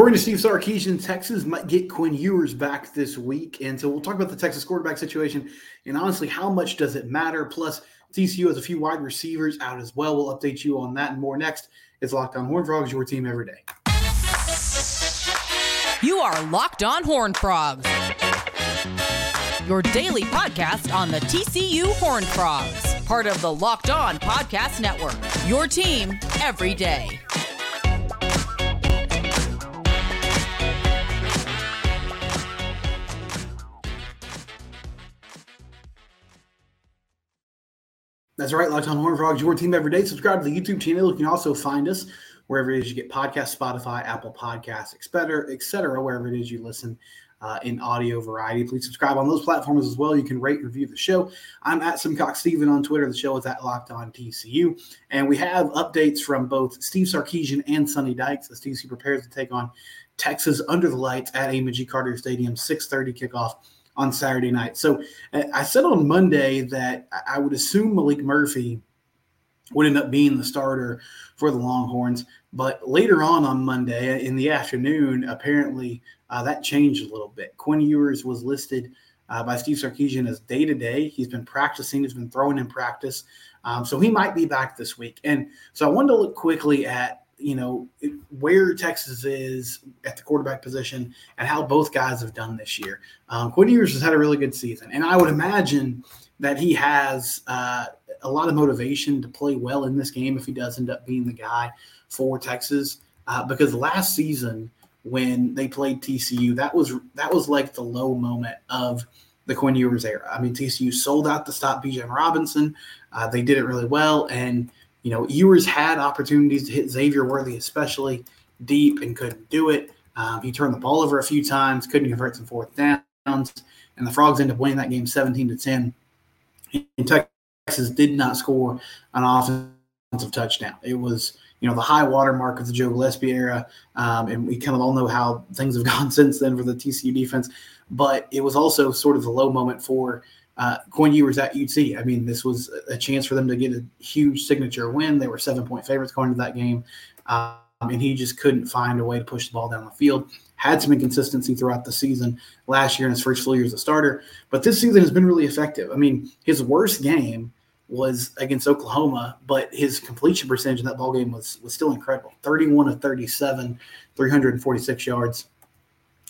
According to Steve Sarkisian, Texas might get Quinn Ewers back this week. And so we'll talk about the Texas quarterback situation. And honestly, how much does it matter? Plus, TCU has a few wide receivers out as well. We'll update you on that and more next. It's Locked On Horn Frogs, your team every day. You are Locked On Horn Frogs, your daily podcast on the TCU Horn Frogs, part of the Locked On Podcast Network. Your team every day. That's right, Locked On Horn Frogs, your team every day. Subscribe to the YouTube channel. You can also find us wherever it is you get podcasts, Spotify, Apple Podcasts, etc., etc., wherever it is you listen uh, in audio variety. Please subscribe on those platforms as well. You can rate and review the show. I'm at Simcox Steven on Twitter. The show is at Locked On TCU. And we have updates from both Steve Sarkisian and Sonny Dykes as TCU prepares to take on Texas under the lights at A. Carter Stadium, 6.30 kickoff on Saturday night. So uh, I said on Monday that I would assume Maalik Murphy would end up being the starter for the Longhorns. But later on on Monday in the afternoon, apparently uh, that changed a little bit. Quinn Ewers was listed uh, by Steve Sarkisian as day to day. He's been practicing, he's been throwing in practice. Um, so he might be back this week. And so I wanted to look quickly at you know where Texas is at the quarterback position and how both guys have done this year. Um, Quinn Ewers has had a really good season, and I would imagine that he has uh, a lot of motivation to play well in this game if he does end up being the guy for Texas. Uh, because last season when they played TCU, that was that was like the low moment of the Quinn Ewers era. I mean, TCU sold out to stop Bijan Robinson. Uh, they did it really well, and you know, Ewers had opportunities to hit Xavier Worthy, especially deep, and couldn't do it. Um, he turned the ball over a few times, couldn't convert some fourth downs, and the Frogs ended up winning that game 17 to 10. And Texas did not score an offensive touchdown. It was, you know, the high water mark of the Joe Gillespie era, um, and we kind of all know how things have gone since then for the TCU defense. But it was also sort of the low moment for uh, Quinn Ewers at UT. I mean, this was a chance for them to get a huge signature win. They were seven point favorites going into that game. Um, and he just couldn't find a way to push the ball down the field. Had some inconsistency throughout the season last year in his first full year as a starter, but this season has been really effective. I mean, his worst game was against Oklahoma, but his completion percentage in that ball game was was still incredible. 31 of 37, 346 yards.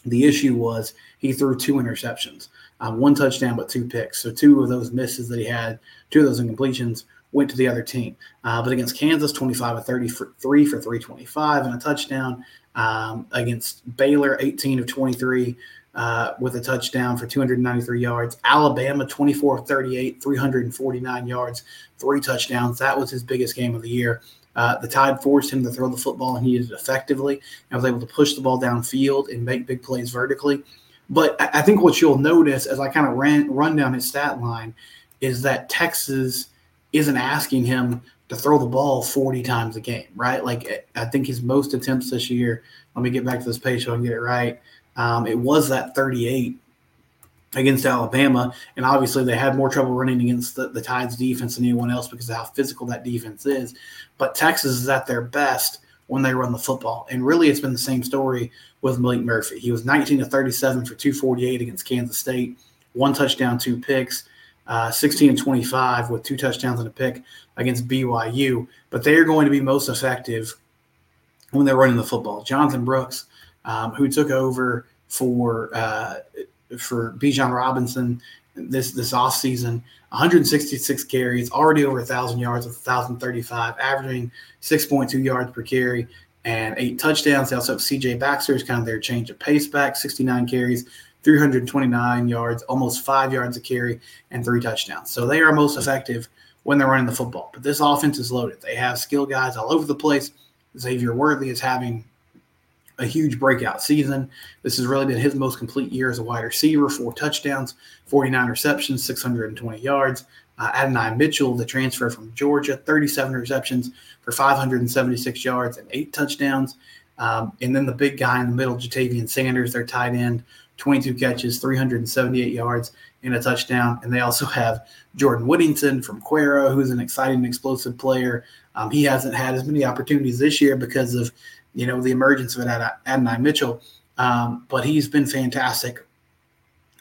The issue was he threw two interceptions um, one touchdown but two picks. So two of those misses that he had, two of those incompletions went to the other team. Uh, but against Kansas, 25 of 30 for for 325 and a touchdown. Um, against Baylor, 18 of 23 uh, with a touchdown for 293 yards. Alabama, 24 of 38, 349 yards, three touchdowns. That was his biggest game of the year. Uh, the Tide forced him to throw the football, and he did it effectively. And was able to push the ball downfield and make big plays vertically. But I think what you'll notice as I kind of ran, run down his stat line is that Texas isn't asking him to throw the ball 40 times a game, right? Like I think his most attempts this year, let me get back to this page so I can get it right. Um, it was that 38 against Alabama. And obviously they had more trouble running against the, the Tides defense than anyone else because of how physical that defense is. But Texas is at their best when they run the football. And really, it's been the same story with Maalik Murphy. He was 19 to 37 for 248 against Kansas State, one touchdown, two picks, uh, 16 and 25 with two touchdowns and a pick against BYU. But they are going to be most effective when they're running the football. Jonathan Brooks, um, who took over for uh, for Bijan Robinson this this offseason, 166 carries, already over 1,000 yards with 1,035, averaging 6.2 yards per carry and eight touchdowns. They also have CJ Baxter is kind of their change of pace back, 69 carries, 329 yards, almost five yards a carry, and three touchdowns. So they are most effective when they're running the football. But this offense is loaded. They have skill guys all over the place. Xavier Worthy is having a huge breakout season. This has really been his most complete year as a wide receiver. Four touchdowns, 49 receptions, 620 yards. Uh, Adonai Mitchell, the transfer from Georgia, 37 receptions for 576 yards and eight touchdowns. Um, and then the big guy in the middle, Ja'Tavion Sanders, their tight end, 22 catches, 378 yards, and a touchdown. And they also have Jordan Whittington from Cuero, who's an exciting, explosive player. Um, he hasn't had as many opportunities this year because of you know, the emergence of Ad- Adonai Mitchell. Um, but he's been fantastic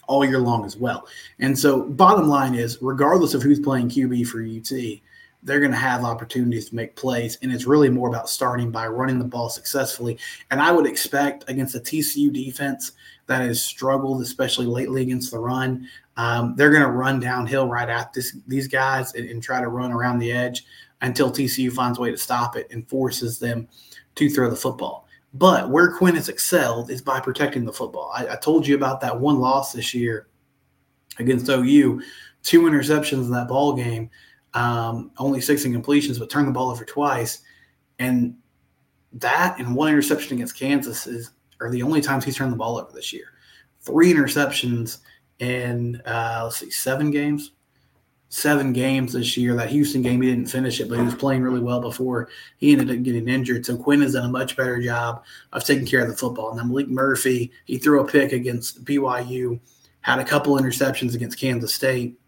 all year long as well. And so, bottom line is, regardless of who's playing QB for UT, they're going to have opportunities to make plays. And it's really more about starting by running the ball successfully. And I would expect against a TCU defense that has struggled, especially lately against the run, um, they're going to run downhill right at this, these guys and, and try to run around the edge until TCU finds a way to stop it and forces them to throw the football. But where Quinn has excelled is by protecting the football. I, I told you about that one loss this year against OU, two interceptions in that ball game um, only six incompletions, but turned the ball over twice. And that and one interception against Kansas is are the only times he's turned the ball over this year. Three interceptions in uh, let's see, seven games. Seven games this year. That Houston game, he didn't finish it, but he was playing really well before he ended up getting injured. So Quinn has done a much better job of taking care of the football. And then Maalik Murphy, he threw a pick against BYU, had a couple interceptions against Kansas State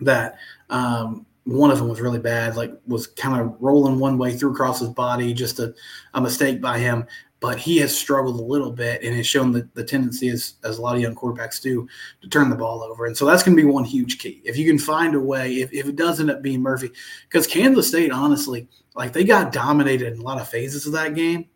that um, one of them was really bad, like was kind of rolling one way through across his body, just a, a mistake by him. But he has struggled a little bit and has shown the, the tendency, as, as a lot of young quarterbacks do, to turn the ball over. And so that's going to be one huge key. If you can find a way, if, if it does end up being Murphy, because Kansas State, honestly, like they got dominated in a lot of phases of that game,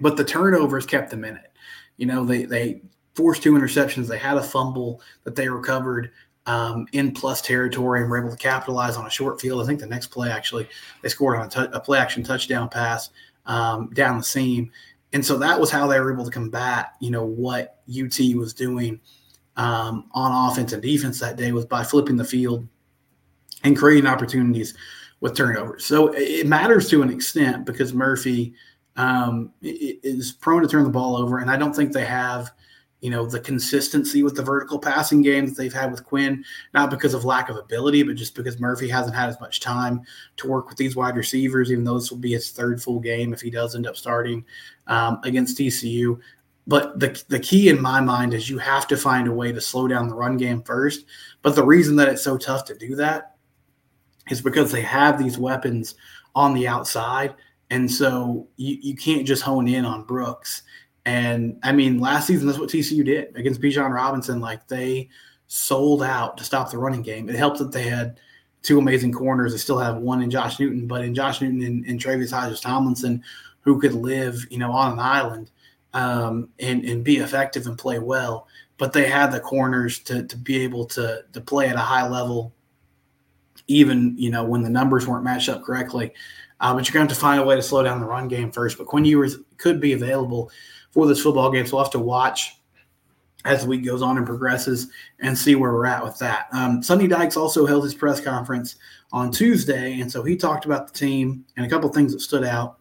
but the turnovers kept them in it. You know, they, they forced two interceptions, they had a fumble that they recovered um, in plus territory and were able to capitalize on a short field. I think the next play actually they scored on a, t- a play action touchdown pass um, down the seam, and so that was how they were able to combat you know what UT was doing um, on offense and defense that day was by flipping the field and creating opportunities with turnovers. So it matters to an extent because Murphy um, is prone to turn the ball over, and I don't think they have you know, the consistency with the vertical passing game that they've had with Quinn, not because of lack of ability, but just because Murphy hasn't had as much time to work with these wide receivers, even though this will be his third full game if he does end up starting um, against TCU. But the, the key in my mind is you have to find a way to slow down the run game first. But the reason that it's so tough to do that is because they have these weapons on the outside. And so you, you can't just hone in on Brooks and I mean, last season, that's what TCU did against Bijan Robinson. Like they sold out to stop the running game. It helped that they had two amazing corners. They still have one in Josh Newton, but in Josh Newton and, and Tre'Vius Hodges Tomlinson, who could live, you know, on an island um, and, and be effective and play well. But they had the corners to, to be able to, to play at a high level, even, you know, when the numbers weren't matched up correctly. Uh, but you're going to have to find a way to slow down the run game first. But Quinn Ewers could be available for this football game. So we'll have to watch as the week goes on and progresses and see where we're at with that. Um, Sonny Dykes also held his press conference on Tuesday, and so he talked about the team and a couple things that stood out.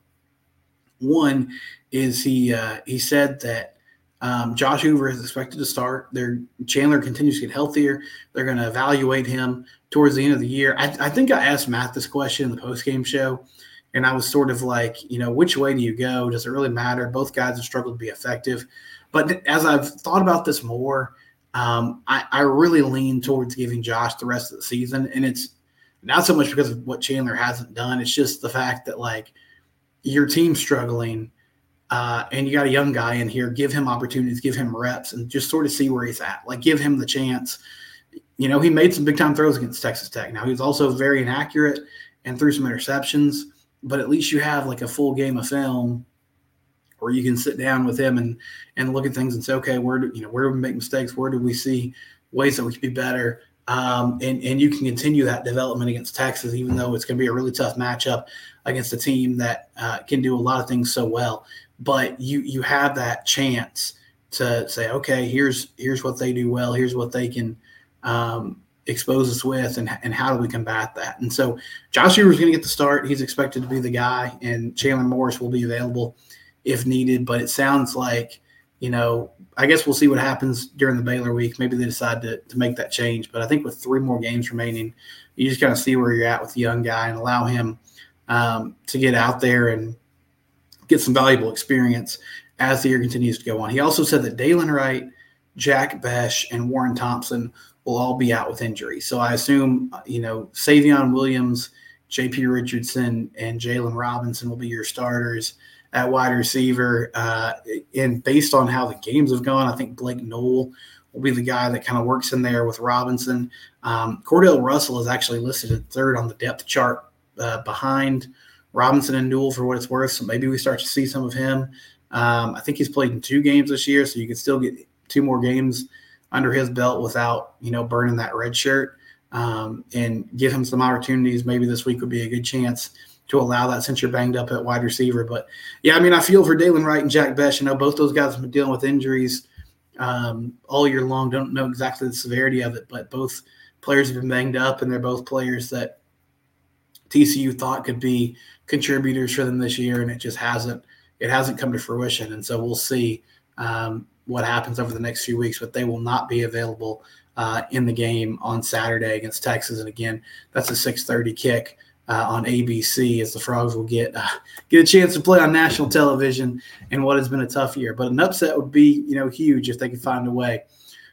One is he uh, he said that um, Josh Hoover is expected to start. Their Chandler continues to get healthier. They're going to evaluate him towards the end of the year. I, I think I asked Matt this question in the post game show, and I was sort of like, you know, which way do you go? Does it really matter? Both guys have struggled to be effective. But as I've thought about this more, um, I, I, really lean towards giving Josh the rest of the season. And it's not so much because of what Chandler hasn't done, it's just the fact that, like, your team's struggling. Uh, and you got a young guy in here, give him opportunities, give him reps, and just sort of see where he's at. Like, give him the chance. You know, he made some big time throws against Texas Tech. Now, he was also very inaccurate and threw some interceptions but at least you have like a full game of film where you can sit down with him and and look at things and say, okay, where do you know where do we make mistakes? Where do we see ways that we could be better? Um, and and you can continue that development against Texas, even though it's going to be a really tough matchup against a team that uh, can do a lot of things so well. But you you have that chance to say, okay, here's here's what they do well. Here's what they can um, expose us with and, and how do we combat that? And so Josh Hoover is going to get the start. He's expected to be the guy, and Chandler Morris will be available if needed. But it sounds like, you know, I guess we'll see what happens during the Baylor week. Maybe they decide to, to make that change. But I think with three more games remaining, you just kind of see where you're at with the young guy and allow him um, to get out there and get some valuable experience as the year continues to go on. He also said that Dylan Wright, Jack Besh, and Warren Thompson will all be out with injury. So I assume, you know, Savion Williams, JP Richardson, and Jaylon Robinson will be your starters. at wide receiver. Uh, and based on how the games have gone, I think Blake Nowell will be the guy that kind of works in there with Robinson. Um, Cordell Russell is actually listed at third on the depth chart uh, behind Robinson and Nowell for what it's worth. So maybe we start to see some of him. Um, I think he's played in two games this year, so you could still get two more games under his belt without you know burning that red shirt um, and give him some opportunities. Maybe this week would be a good chance to allow that since you're banged up at wide receiver. But yeah, I mean, I feel for Dylan Wright and Jack Besh. You know, both those guys have been dealing with injuries um, all year long. Don't know exactly the severity of it, but both players have been banged up, and they're both players that TCU thought could be contributors for them this year, and it just hasn't. It hasn't come to fruition, and so we'll see um, what happens over the next few weeks. But they will not be available uh, in the game on Saturday against Texas, and again, that's a 6:30 kick uh, on ABC as the Frogs will get uh, get a chance to play on national television in what has been a tough year. But an upset would be you know huge if they could find a way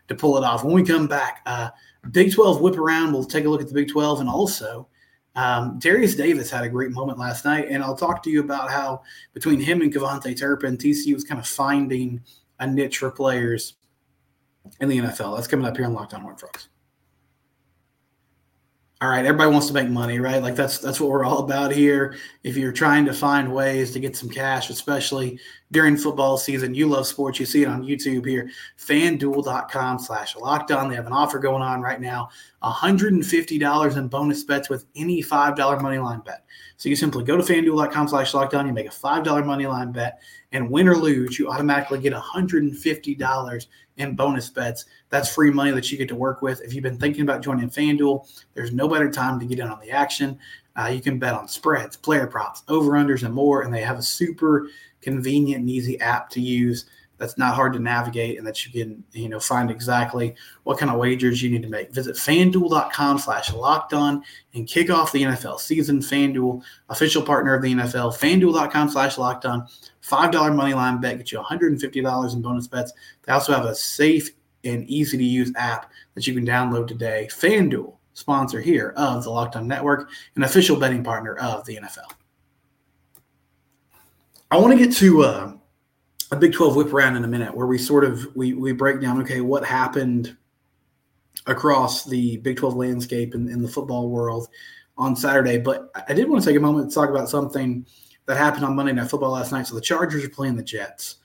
to pull it off. When we come back, uh, Big 12 whip around. We'll take a look at the Big 12 and also. Um, Derius Davis had a great moment last night, and I'll talk to you about how between him and KaVontae Turpin, TCU was kind of finding a niche for players in the NFL. That's coming up here on Locked On Horn Frogs all right everybody wants to make money right? Like that's that's what we're all about here. If you're trying to find ways to get some cash especially during football season you love sports. You see it on youtube here. Fanduel.com slash lockdown. they have an offer going on right now. $150 in bonus bets with any $5 money line bet. So you simply go to fanduel.com slash lockdown, you make a $5 money line bet and win or lose you automatically get $150 in bonus bets. That's free money that you get to work with. If you've been thinking about joining FanDuel, there's no better time to get in on the action. Uh, you can bet on spreads, player props, over unders, and more. And they have a super convenient and easy app to use that's not hard to navigate and that you can you know find exactly what kind of wagers you need to make. Visit fanduel.com slash locked on and kick off the nfl season. Fanduel official partner of the nfl fanduel.com slash locked on. $5 money line bet get you $150 in bonus bets. They also have a safe and easy to use app that you can download today. Fanduel sponsor here of the locked on network an official betting partner of the nfl i want to get to uh, a Big 12 whip around in a minute where we sort of we we break down okay what happened across the Big 12 landscape in, in the football world on Saturday. But I did want to take a moment to talk about something that happened on Monday Night Football last night. So the Chargers are playing the Jets.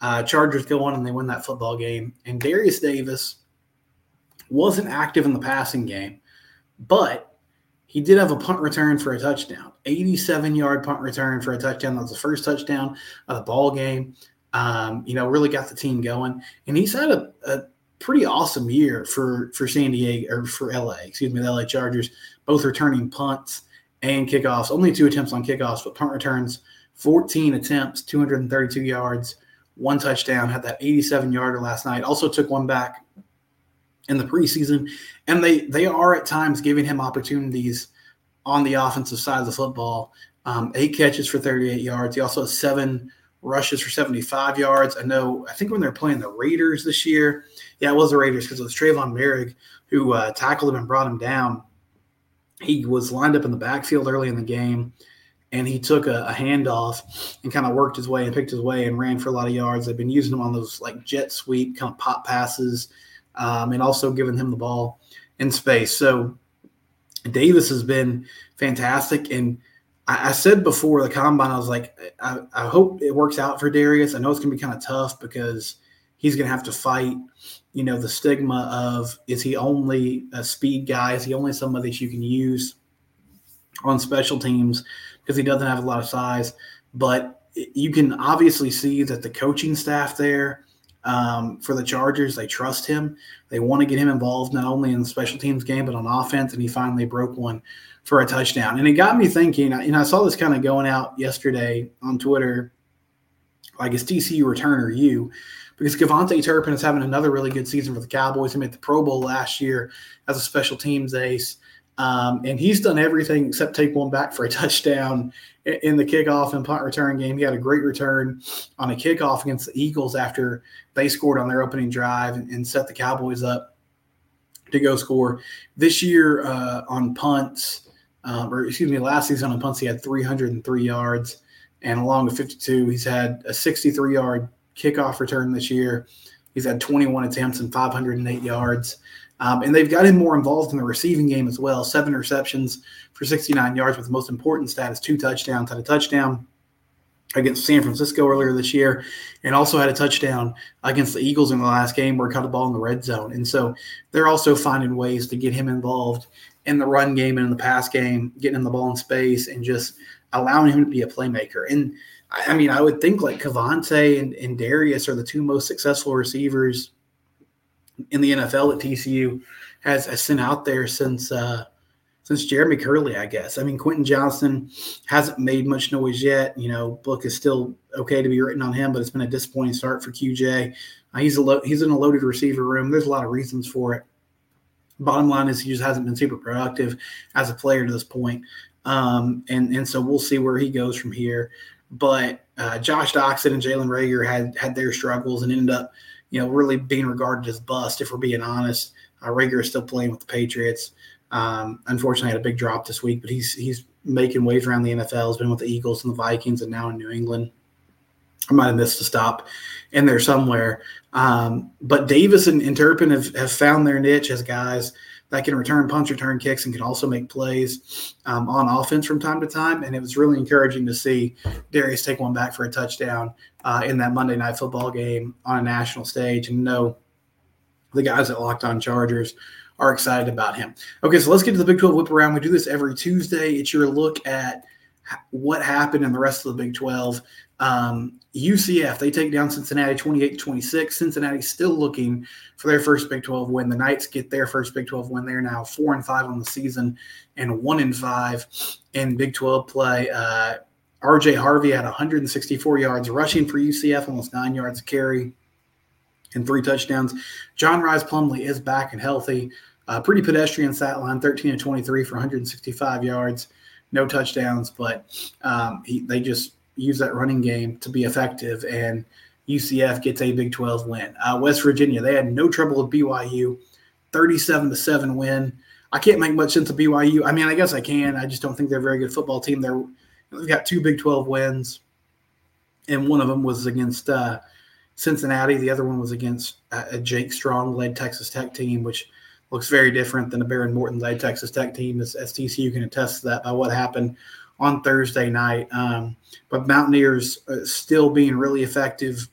Uh, Chargers go on and they win that football game. And Derius Davis wasn't active in the passing game, but he did have a punt return for a touchdown. 87 yard punt return for a touchdown. That was the first touchdown of the ball game. Um, you know, really got the team going. And he's had a, a pretty awesome year for for San Diego or for LA, excuse me, the LA Chargers, both returning punts and kickoffs. Only two attempts on kickoffs, but punt returns, 14 attempts, 232 yards, one touchdown. Had that 87 yarder last night. Also took one back in the preseason, and they they are at times giving him opportunities on the offensive side of the football. Um, eight catches for 38 yards. He also has seven rushes for 75 yards. I know, I think when they're playing the Raiders this year, yeah, it was the Raiders because it was Tre'von Moehrig who uh, tackled him and brought him down. He was lined up in the backfield early in the game, and he took a, a handoff and kind of worked his way and picked his way and ran for a lot of yards. They've been using him on those like jet sweep kind of pop passes, um, and also giving him the ball in space. So Davis has been fantastic and – I, I said before the combine, I was like, I, I hope it works out for Derius. I know it's going to be kind of tough because he's going to have to fight, you know, the stigma of is he only a speed guy? Is he only somebody that you can use on special teams because he doesn't have a lot of size? But eh, you can obviously see that the coaching staff there um, for the Chargers, they trust him. They want to get him involved not only in the special teams game but on offense, and he finally broke one for a touchdown. And it got me thinking, And I saw this kind of going out yesterday on Twitter, like it's TCU return or you? Because KaVontae Turpin is having another really good season for the Cowboys. He made the Pro Bowl last year as a special teams ace. Um, and he's done everything except take one back for a touchdown in the kickoff and punt return game. He had a great return on a kickoff against the Eagles after they scored on their opening drive and, set the Cowboys up to go score. This year uh, on punts, um, or excuse me, last season on punts, he had 303 yards. and along with 52, he's had a 63 yard kickoff return this year. He's had 21 attempts and 508 yards. Um, and they've got him more involved in the receiving game as well. Seven receptions for 69 yards, with the most important stat is two touchdowns. Had a touchdown against San Francisco earlier this year, and also had a touchdown against the Eagles in the last game where he caught the ball in the red zone. And so they're also finding ways to get him involved in the run game and in the pass game, getting him the ball in space, and just allowing him to be a playmaker. And I mean, I would think like KaVontae and, and Derius are the two most successful receivers in the NFL that TCU has, has sent out there since uh, since Jeremy Kerley, I guess. I mean, Quentin Johnston hasn't made much noise yet. You know, book is still okay to be written on him, but it's been a disappointing start for QJ. Uh, he's a lo- he's in a loaded receiver room. There's a lot of reasons for it. Bottom line is he just hasn't been super productive as a player to this point. Um, and and so we'll see where he goes from here. But uh, Josh Doctson and Jalen Reagor had had their struggles and ended up, you know, really being regarded as bust. If we're being honest, uh, Reagor is still playing with the Patriots. Um, unfortunately, had a big drop this week, but he's he's making waves around the NFL. He's been with the Eagles and the Vikings, and now in New England. I might have missed a stop in there somewhere. Um, but Davis and, and Turpin have, have found their niche as guys that can return punch return kicks and can also make plays um, on offense from time to time. And it was really encouraging to see Derius take one back for a touchdown uh, in that Monday night football game on a national stage and know the guys at Locked On Chargers are excited about him. Okay, so let's get to the Big 12 whip around. We do this every Tuesday. It's your look at what happened in the rest of the Big 12. Um, UCF, they take down Cincinnati 28 26. Cincinnati still looking for their first Big 12 win. The Knights get their first Big 12 win. They're now four and five on the season and one and five in Big 12 play. Uh, RJ Harvey had 164 yards rushing for UCF, almost nine yards carry, and three touchdowns. John Rhys Plumlee is back and healthy. Uh, pretty pedestrian stat line 13 and 23 for 165 yards, no touchdowns, but um, he, they just use that running game to be effective. And UCF gets a Big 12 win. Uh, West Virginia, they had no trouble with BYU, 37 to 7 win. I can't make much sense of BYU. I mean, I guess I can. I just don't think they're a very good football team. They're, they've got two Big 12 wins, and one of them was against uh, Cincinnati. The other one was against a Jake Strong led Texas Tech team, which looks very different than a Behren Morton led Texas Tech team, as, as TCU can attest to that by what happened on Thursday night. Um, but Mountaineers uh, still being really effective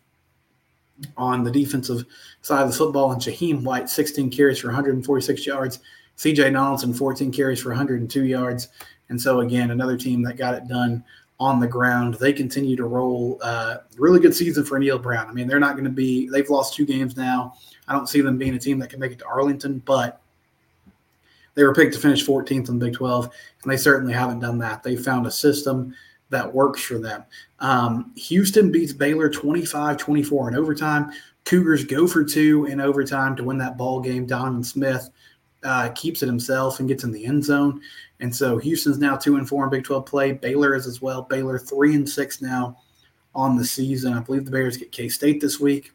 on the defensive side of the football. And Jahiem White, 16 carries for 146 yards. CJ Donaldson, 14 carries for 102 yards. And so, again, another team that got it done on the ground. They continue to roll. Uh, really good season for Neal Brown. I mean, they're not going to be, they've lost two games now. I don't see them being a team that can make it to Arlington, but they were picked to finish 14th in the Big 12, and they certainly haven't done that. They found a system that works for them. Um, Houston beats Baylor 25 24 in overtime. Cougars go for two in overtime to win that ball game. Donovan Smith uh, keeps it himself and gets in the end zone. And so Houston's now two and four in Big 12 play. Baylor is as well. Baylor three and six now on the season. I believe the Bears get K State this week.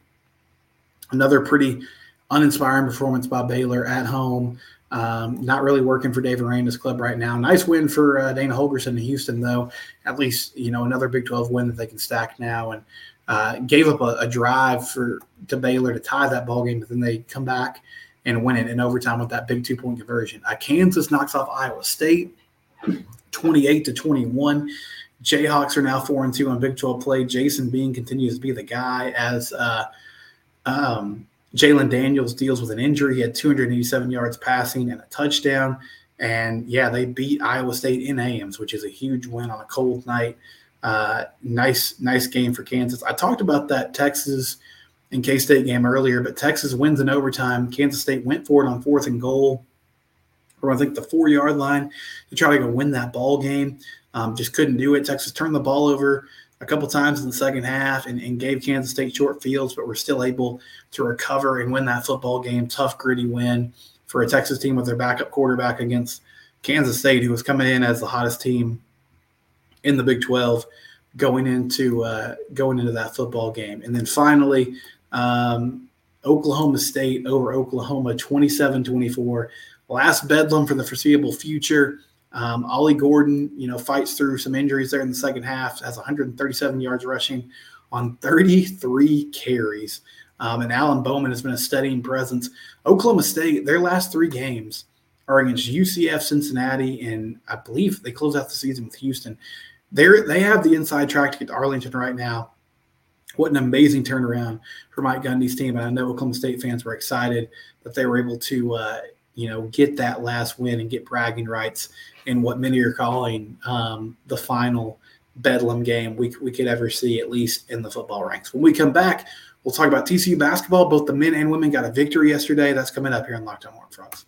Another pretty uninspiring performance by Baylor at home. Um, not really working for Dave Aranda's club right now. Nice win for uh, Dana Holgorsen in Houston, though. At least you know another Big 12 win that they can stack now, and uh, gave up a, a, drive for to Baylor to tie that ball game, but then they come back and win it in overtime with that big two point conversion. Uh, Kansas knocks off Iowa State, 28 to 21. Jayhawks are now four and two on Big 12 play. Jason Bean continues to be the guy as uh, um, Jalon Daniels deals with an injury. He had 287 yards passing and a touchdown. And yeah, they beat Iowa State in Ames, which is a huge win on a cold night. Uh, nice, nice game for Kansas. I talked about that Texas and K State game earlier, but Texas wins in overtime. Kansas State went for it on fourth and goal, or I think the four yard line to try to go win that ball game. Um, just couldn't do it. Texas turned the ball over a couple times in the second half and, and, gave Kansas State short fields, but were still able to recover and win that football game. Tough, gritty win for a Texas team with their backup quarterback against Kansas State, who was coming in as the hottest team in the Big 12 going into uh, going into that football game. And then finally, um, Oklahoma State over Oklahoma 27 24. Last bedlam for the foreseeable future. Um, Ollie Gordon, you know, fights through some injuries there in the second half, has 137 yards rushing on 33 carries. Um, and Alan Bowman has been a steadying presence. Oklahoma State, their last three games are against UCF, Cincinnati, and I believe they close out the season with Houston. They're, they have the inside track to get to Arlington right now. What an amazing turnaround for Mike Gundy's team. And I know Oklahoma State fans were excited that they were able to, uh, you know, get that last win and get bragging rights in what many are calling um, the final bedlam game we, we could ever see, at least in the football ranks. When we come back, we'll talk about TCU basketball. Both the men and women got a victory yesterday. That's coming up here on Lockdown On Horned Frogs.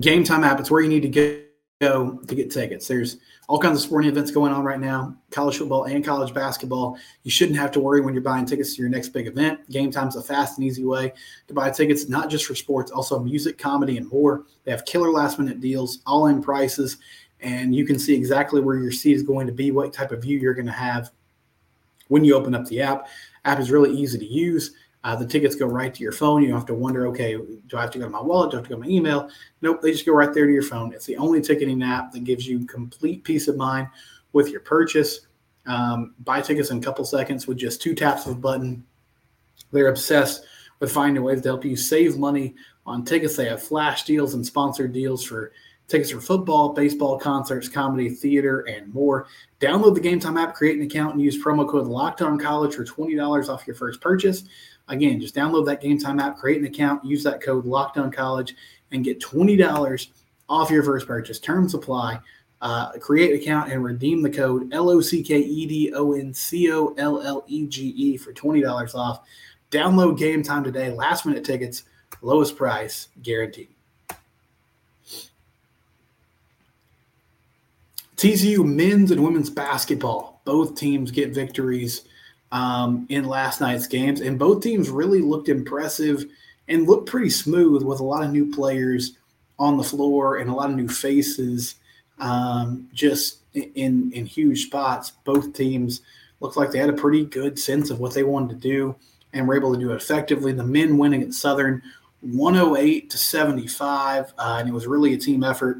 Game Time app. It's where you need to go to get tickets. There's all kinds of sporting events going on right now, college football and college basketball. You shouldn't have to worry when you're buying tickets to your next big event. Game Time's a fast and easy way to buy tickets, not just for sports, also music, comedy, and more. They have killer last minute deals, all in prices, and you can see exactly where your seat is going to be, what type of view you're going to have when you open up the app. App is really easy to use. Uh, the tickets go right to your phone. You don't have to wonder, okay, do I have to go to my wallet? Do I have to go to my email? Nope, they just go right there to your phone. It's the only ticketing app that gives you complete peace of mind with your purchase. Um, buy tickets in a couple seconds with just two taps of a button. They're obsessed with finding ways to help you save money on tickets. They have flash deals and sponsored deals for tickets for football, baseball, concerts, comedy, theater, and more. Download the Game Time app, create an account, and use promo code Locked College for twenty dollars off your first purchase. Again, just download that Game Time app, create an account, use that code Locked On College, and get twenty dollars off your first purchase. Terms apply. Uh, create an account and redeem the code L O C K E D O N C O L L E G E for twenty dollars off. Download Game Time today. Last minute tickets, lowest price guaranteed. TCU men's and women's basketball. Both teams get victories um, in last night's games, and both teams really looked impressive and looked pretty smooth with a lot of new players on the floor and a lot of new faces um, just in in huge spots. Both teams looked like they had a pretty good sense of what they wanted to do and were able to do it effectively. The men winning at Southern 108 to 75, uh, and it was really a team effort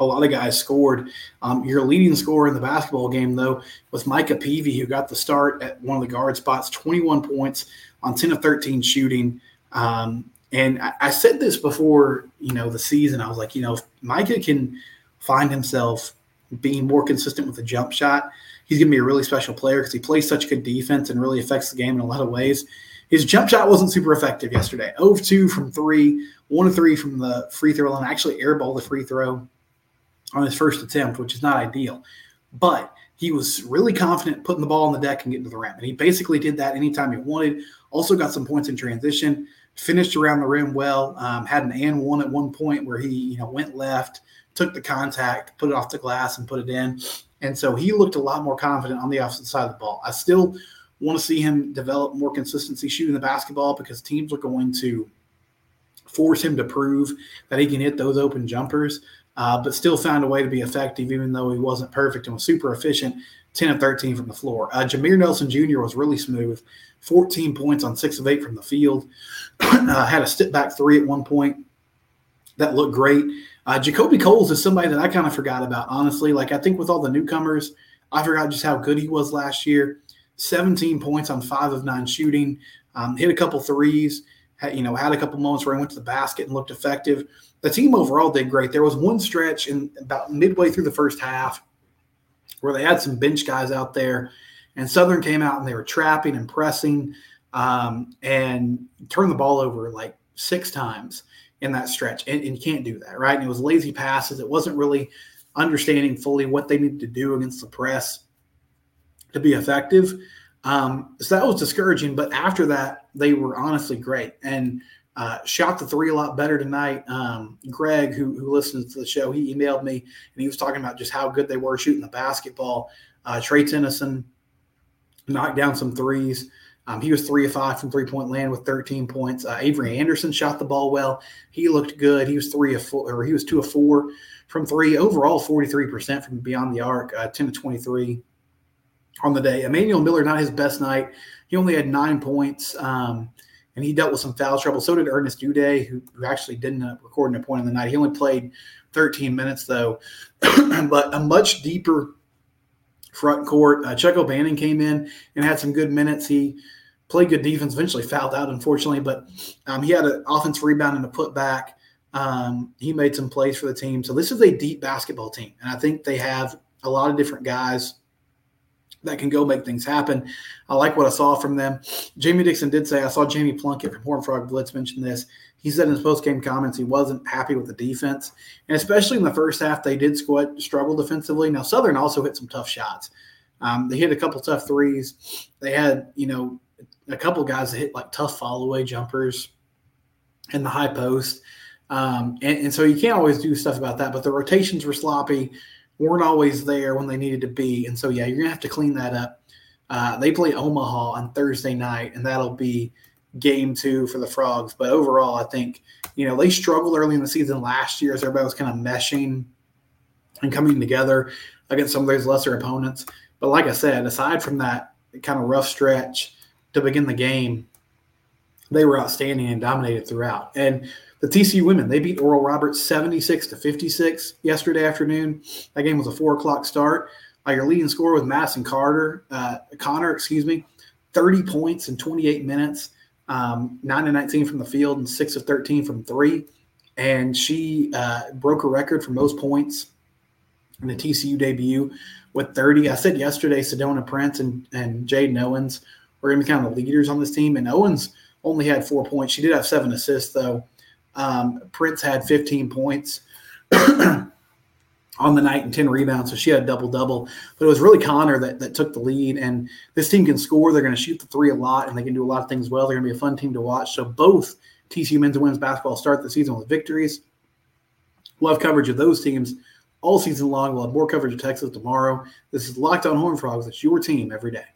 a lot of guys scored. Um, your leading scorer in the basketball game, though, was Micah Peavy, who got the start at one of the guard spots, 21 points on 10 of 13 shooting. Um, and I, I, said this before, you know, the season. I was like, you know, if Micah can find himself being more consistent with the jump shot, he's going to be a really special player because he plays such good defense and really affects the game in a lot of ways. His jump shot wasn't super effective yesterday. 0 of 2 from three, 1 of 3 from the free throw line. Actually, airball the free throw on his first attempt, which is not ideal. But he was really confident putting the ball on the deck and getting to the rim. And he basically did that anytime he wanted. Also got some points in transition, finished around the rim well, um, had an and one at one point where he, you know, went left, took the contact, put it off the glass and put it in. And so he looked a lot more confident on the opposite side of the ball. I still want to see him develop more consistency shooting the basketball because teams are going to force him to prove that he can hit those open jumpers uh, but still found a way to be effective, even though he wasn't perfect and was super efficient. 10 of 13 from the floor. Uh, Jameer Nelson Jr. was really smooth, 14 points on six of eight from the field. uh, had a step back three at one point that looked great. Uh, JaKobe Coles is somebody that I kind of forgot about, honestly. Like, I think with all the newcomers, I forgot just how good he was last year. 17 points on five of nine shooting, um, hit a couple threes, had, you know, had a couple moments where he went to the basket and looked effective the team overall did great. There was one stretch in about midway through the first half where they had some bench guys out there, and Southern came out and they were trapping and pressing um, and turned the ball over like six times in that stretch. And, and, you can't do that, right? And it was lazy passes. It wasn't really understanding fully what they needed to do against the press to be effective. Um, so that was discouraging. But after that, they were honestly great. And uh, shot the three a lot better tonight. Um, Greg, who, who listens to the show, he emailed me and he was talking about just how good they were shooting the basketball. Uh, Trey Tennyson knocked down some threes. Um, he was three of five from three point land with 13 points. Uh, Avery Anderson shot the ball well. He looked good. He was three of four, or he was two of four from three. Overall, 43% from beyond the arc, uh, 10 to 23 on the day. Emmanuel Miller, not his best night. He only had nine points. Um, and he dealt with some foul trouble. So did Ernest Udeh, who, who actually didn't uh, record a point in the night. He only played 13 minutes though, but a much deeper front court. Uh, Chuck O'Bannon came in and had some good minutes. He played good defense. Eventually fouled out, unfortunately, but um, he had an offensive rebound and a putback. Um, he made some plays for the team. So this is a deep basketball team, and I think they have a lot of different guys that can go make things happen. I like what I saw from them. Jamie Dixon did say I saw Jamie Plunkett from Horn Frog Blitz mention this. He said in his post game comments he wasn't happy with the defense, and especially in the first half they did squat, struggle defensively. Now Southern also hit some tough shots. Um, they hit a couple tough threes. They had you know a couple guys that hit like tough follow away jumpers in the high post. Um, and, and, so you can't always do stuff about that, but the rotations were sloppy, weren't always there when they needed to be. And so, yeah, you're going to have to clean that up. Uh, they play Omaha on Thursday night, and that'll be game two for the Frogs. But overall, I think, you know, they struggled early in the season last year as everybody was kind of meshing and coming together against some of those lesser opponents. But like I said, aside from that kind of rough stretch to begin the game, they were outstanding and dominated throughout. And the TCU women, they beat Oral Roberts 76 to 56 yesterday afternoon. That game was a four o'clock start. Uh, your leading scorer was Madison Carter, uh, Conner, excuse me, 30 points in 28 minutes, um, 9 to 19 from the field, and 6 of 13 from three. And she uh, broke a record for most points in the TCU debut with 30. I said yesterday, Sedona Prince and, and Jaden Owens were going to be kind of the leaders on this team. And Owens only had four points. She did have seven assists, though. Um, Prince had 15 points on the night and 10 rebounds, so she had a double double. But it was really Conner that, that took the lead. And this team can score. They're going to shoot the three a lot, and they can do a lot of things well. They're going to be a fun team to watch. So both TCU men's and women's basketball start the season with victories. We'll have coverage of those teams all season long. We'll have more coverage of Texas tomorrow. This is Locked On Horn Frogs. It's your team every day.